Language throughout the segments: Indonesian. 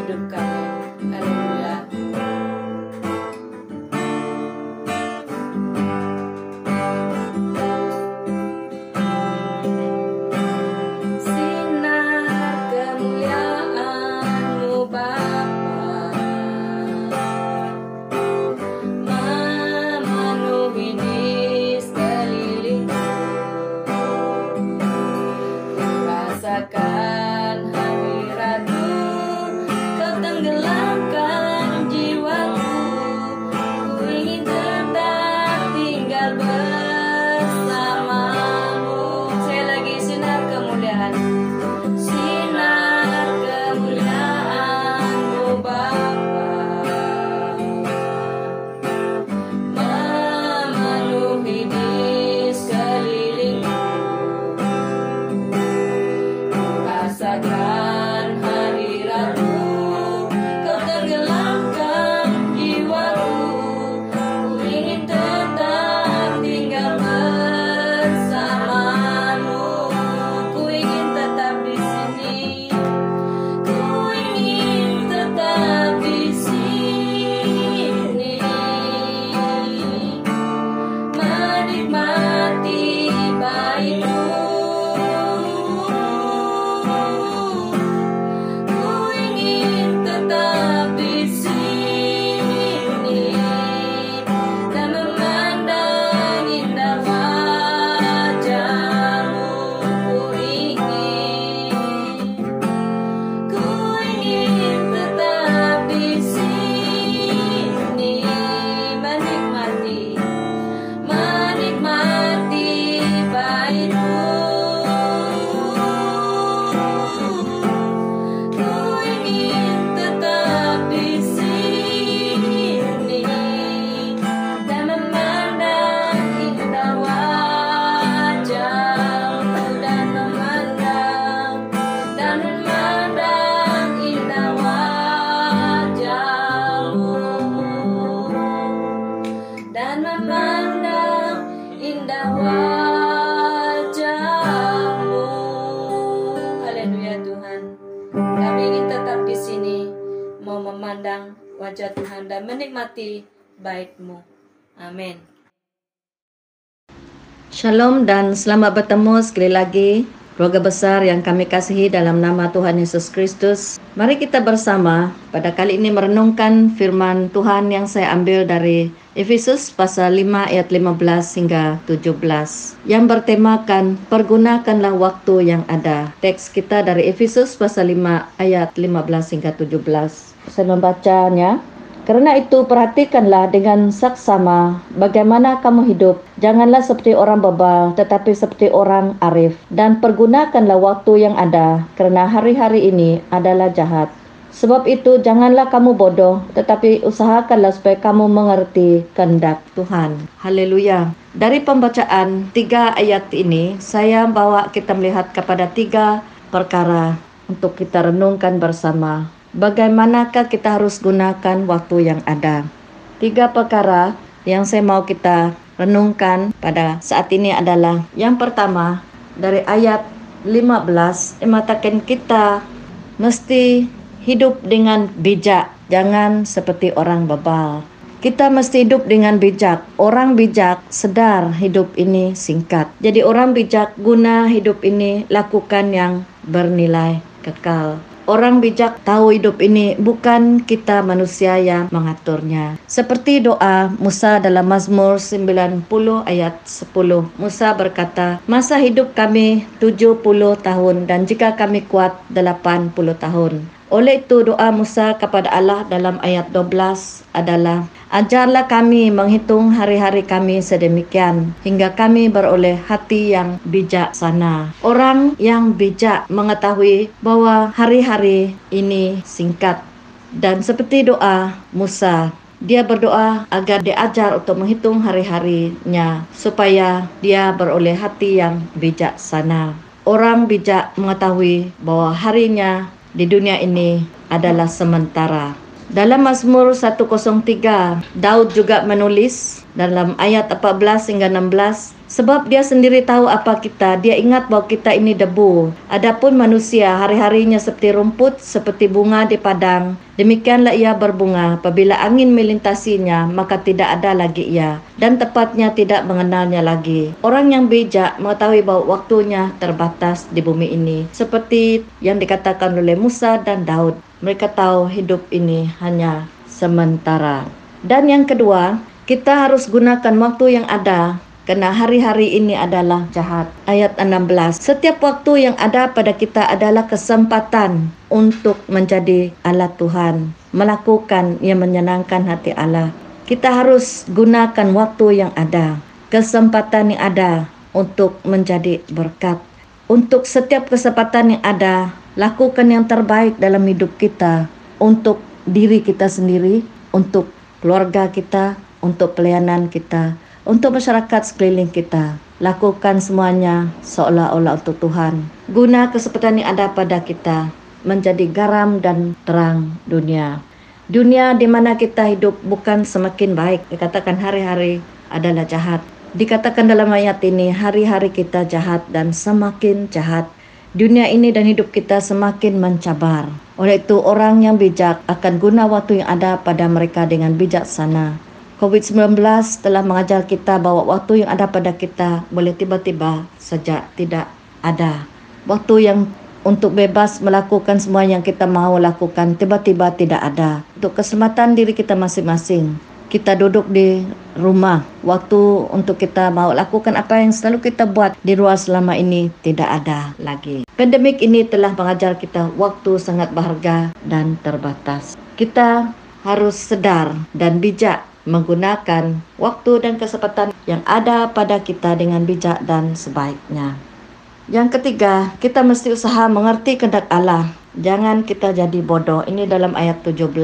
Hidup kami. See wajah Tuhan dan menikmati baitmu. Amin. Shalom dan selamat bertemu sekali lagi keluarga besar yang kami kasihi dalam nama Tuhan Yesus Kristus. Mari kita bersama pada kali ini merenungkan firman Tuhan yang saya ambil dari Efesus pasal 5 ayat 15 hingga 17 yang bertemakan pergunakanlah waktu yang ada. Teks kita dari Efesus pasal 5 ayat 15 hingga 17. Saya membacanya. Karena itu perhatikanlah dengan saksama bagaimana kamu hidup. Janganlah seperti orang bebal tetapi seperti orang arif. Dan pergunakanlah waktu yang ada karena hari-hari ini adalah jahat. Sebab itu janganlah kamu bodoh tetapi usahakanlah supaya kamu mengerti kehendak Tuhan. Haleluya. Dari pembacaan tiga ayat ini saya bawa kita melihat kepada tiga perkara untuk kita renungkan bersama bagaimanakah kita harus gunakan waktu yang ada. Tiga perkara yang saya mau kita renungkan pada saat ini adalah yang pertama dari ayat 15 mengatakan kita mesti hidup dengan bijak, jangan seperti orang bebal. Kita mesti hidup dengan bijak. Orang bijak sedar hidup ini singkat. Jadi orang bijak guna hidup ini lakukan yang bernilai kekal. Orang bijak tahu hidup ini bukan kita manusia yang mengaturnya. Seperti doa Musa dalam Mazmur 90 ayat 10. Musa berkata, "Masa hidup kami 70 tahun dan jika kami kuat 80 tahun." Oleh itu doa Musa kepada Allah dalam ayat 12 adalah Ajarlah kami menghitung hari-hari kami sedemikian hingga kami beroleh hati yang bijak sana. Orang yang bijak mengetahui bahwa hari-hari ini singkat dan seperti doa Musa dia berdoa agar diajar untuk menghitung hari-harinya supaya dia beroleh hati yang bijaksana. Orang bijak mengetahui bahwa harinya di dunia ini adalah sementara. Dalam Mazmur 103, Daud juga menulis dalam ayat 14 hingga 16 Sebab dia sendiri tahu apa kita, dia ingat bahwa kita ini debu. Adapun manusia hari-harinya seperti rumput, seperti bunga di padang. Demikianlah ia berbunga, apabila angin melintasinya, maka tidak ada lagi ia. Dan tepatnya tidak mengenalnya lagi. Orang yang bijak mengetahui bahwa waktunya terbatas di bumi ini. Seperti yang dikatakan oleh Musa dan Daud. Mereka tahu hidup ini hanya sementara. Dan yang kedua, kita harus gunakan waktu yang ada Karena hari-hari ini adalah jahat. Ayat 16. Setiap waktu yang ada pada kita adalah kesempatan untuk menjadi alat Tuhan. Melakukan yang menyenangkan hati Allah. Kita harus gunakan waktu yang ada. Kesempatan yang ada untuk menjadi berkat. Untuk setiap kesempatan yang ada, lakukan yang terbaik dalam hidup kita. Untuk diri kita sendiri, untuk keluarga kita, untuk pelayanan kita untuk masyarakat sekeliling kita. Lakukan semuanya seolah-olah untuk Tuhan. Guna kesempatan yang ada pada kita menjadi garam dan terang dunia. Dunia di mana kita hidup bukan semakin baik. Dikatakan hari-hari adalah jahat. Dikatakan dalam ayat ini hari-hari kita jahat dan semakin jahat. Dunia ini dan hidup kita semakin mencabar. Oleh itu orang yang bijak akan guna waktu yang ada pada mereka dengan bijaksana COVID-19 telah mengajar kita bahawa waktu yang ada pada kita boleh tiba-tiba saja tidak ada. Waktu yang untuk bebas melakukan semua yang kita mahu lakukan tiba-tiba tidak ada. Untuk keselamatan diri kita masing-masing. Kita duduk di rumah. Waktu untuk kita mahu lakukan apa yang selalu kita buat di luar selama ini tidak ada lagi. Pandemik ini telah mengajar kita waktu sangat berharga dan terbatas. Kita harus sedar dan bijak menggunakan waktu dan kesempatan yang ada pada kita dengan bijak dan sebaiknya. Yang ketiga, kita mesti usaha mengerti kehendak Allah. Jangan kita jadi bodoh. Ini dalam ayat 17.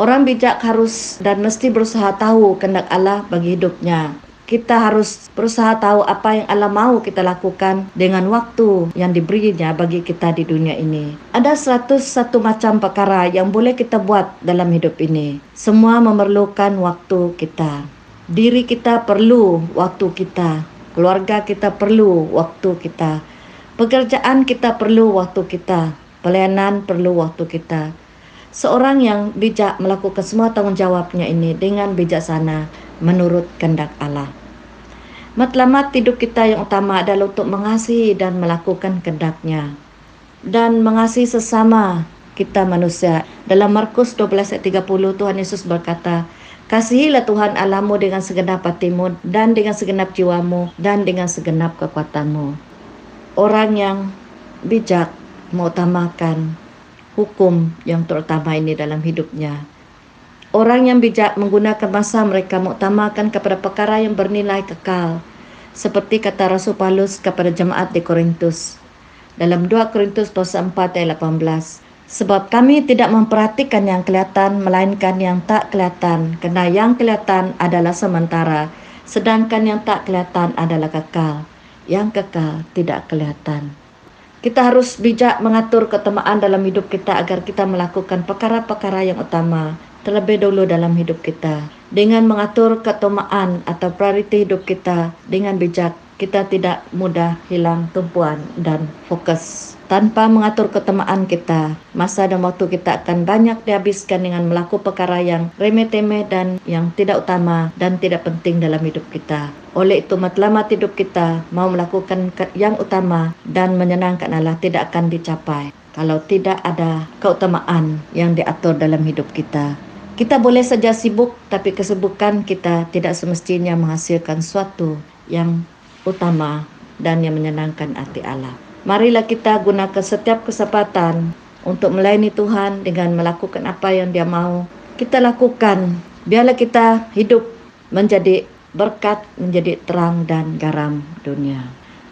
Orang bijak harus dan mesti berusaha tahu kehendak Allah bagi hidupnya kita harus berusaha tahu apa yang Allah mau kita lakukan dengan waktu yang diberinya bagi kita di dunia ini. Ada 101 macam perkara yang boleh kita buat dalam hidup ini. Semua memerlukan waktu kita. Diri kita perlu waktu kita. Keluarga kita perlu waktu kita. Pekerjaan kita perlu waktu kita. Pelayanan perlu waktu kita. Seorang yang bijak melakukan semua tanggung jawabnya ini dengan bijaksana menurut kehendak Allah. Matlamat hidup kita yang utama adalah untuk mengasihi dan melakukan kehendaknya. Dan mengasihi sesama kita manusia. Dalam Markus 12 ayat 30 Tuhan Yesus berkata, Kasihilah Tuhan Allahmu dengan segenap hatimu dan dengan segenap jiwamu dan dengan segenap kekuatanmu. Orang yang bijak mengutamakan hukum yang terutama ini dalam hidupnya. Orang yang bijak menggunakan masa mereka mengutamakan kepada perkara yang bernilai kekal. Seperti kata Rasul Paulus kepada jemaat di Korintus. Dalam 2 Korintus pasal 4 ayat 18. Sebab kami tidak memperhatikan yang kelihatan melainkan yang tak kelihatan. Kerana yang kelihatan adalah sementara. Sedangkan yang tak kelihatan adalah kekal. Yang kekal tidak kelihatan. Kita harus bijak mengatur keutamaan dalam hidup kita agar kita melakukan perkara-perkara yang utama terlebih dahulu dalam hidup kita. Dengan mengatur keutamaan atau prioriti hidup kita dengan bijak, kita tidak mudah hilang tumpuan dan fokus. Tanpa mengatur keutamaan kita, masa dan waktu kita akan banyak dihabiskan dengan melakukan perkara yang remeh-temeh dan yang tidak utama dan tidak penting dalam hidup kita. Oleh itu, matlamat hidup kita mau melakukan yang utama dan menyenangkan Allah tidak akan dicapai kalau tidak ada keutamaan yang diatur dalam hidup kita. Kita boleh saja sibuk, tapi kesibukan kita tidak semestinya menghasilkan suatu yang utama dan yang menyenangkan hati Allah. Marilah kita gunakan setiap kesempatan untuk melayani Tuhan dengan melakukan apa yang Dia mau. Kita lakukan. Biarlah kita hidup menjadi berkat, menjadi terang dan garam dunia.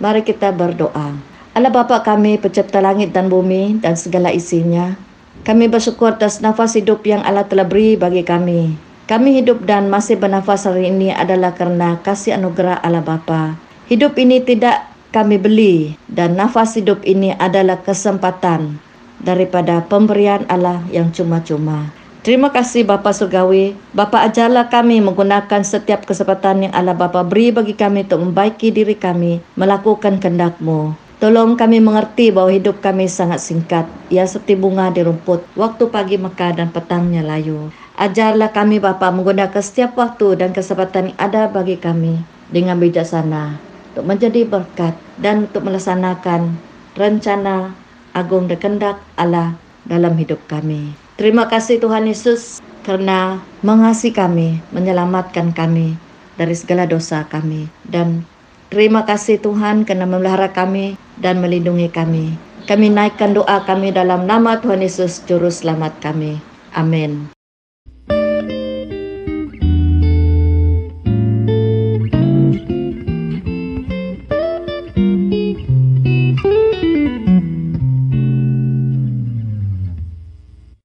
Mari kita berdoa. Allah Bapa kami, pencipta langit dan bumi dan segala isinya. Kami bersyukur atas nafas hidup yang Allah telah beri bagi kami. Kami hidup dan masih bernafas hari ini adalah karena kasih anugerah Allah Bapa. Hidup ini tidak kami beli dan nafas hidup ini adalah kesempatan daripada pemberian Allah yang cuma-cuma. Terima kasih Bapa Surgawi. Bapa ajarlah kami menggunakan setiap kesempatan yang Allah Bapa beri bagi kami untuk membaiki diri kami, melakukan kehendak-Mu. Tolong kami mengerti bahwa hidup kami sangat singkat. Ia seperti bunga di rumput, waktu pagi mekar dan petangnya layu. Ajarlah kami Bapa menggunakan setiap waktu dan kesempatan yang ada bagi kami dengan bijaksana untuk menjadi berkat dan untuk melaksanakan rencana agung dan kehendak Allah dalam hidup kami. Terima kasih Tuhan Yesus karena mengasihi kami, menyelamatkan kami dari segala dosa kami. Dan terima kasih Tuhan karena memelihara kami dan melindungi kami. Kami naikkan doa kami dalam nama Tuhan Yesus, Juru Selamat kami. Amin.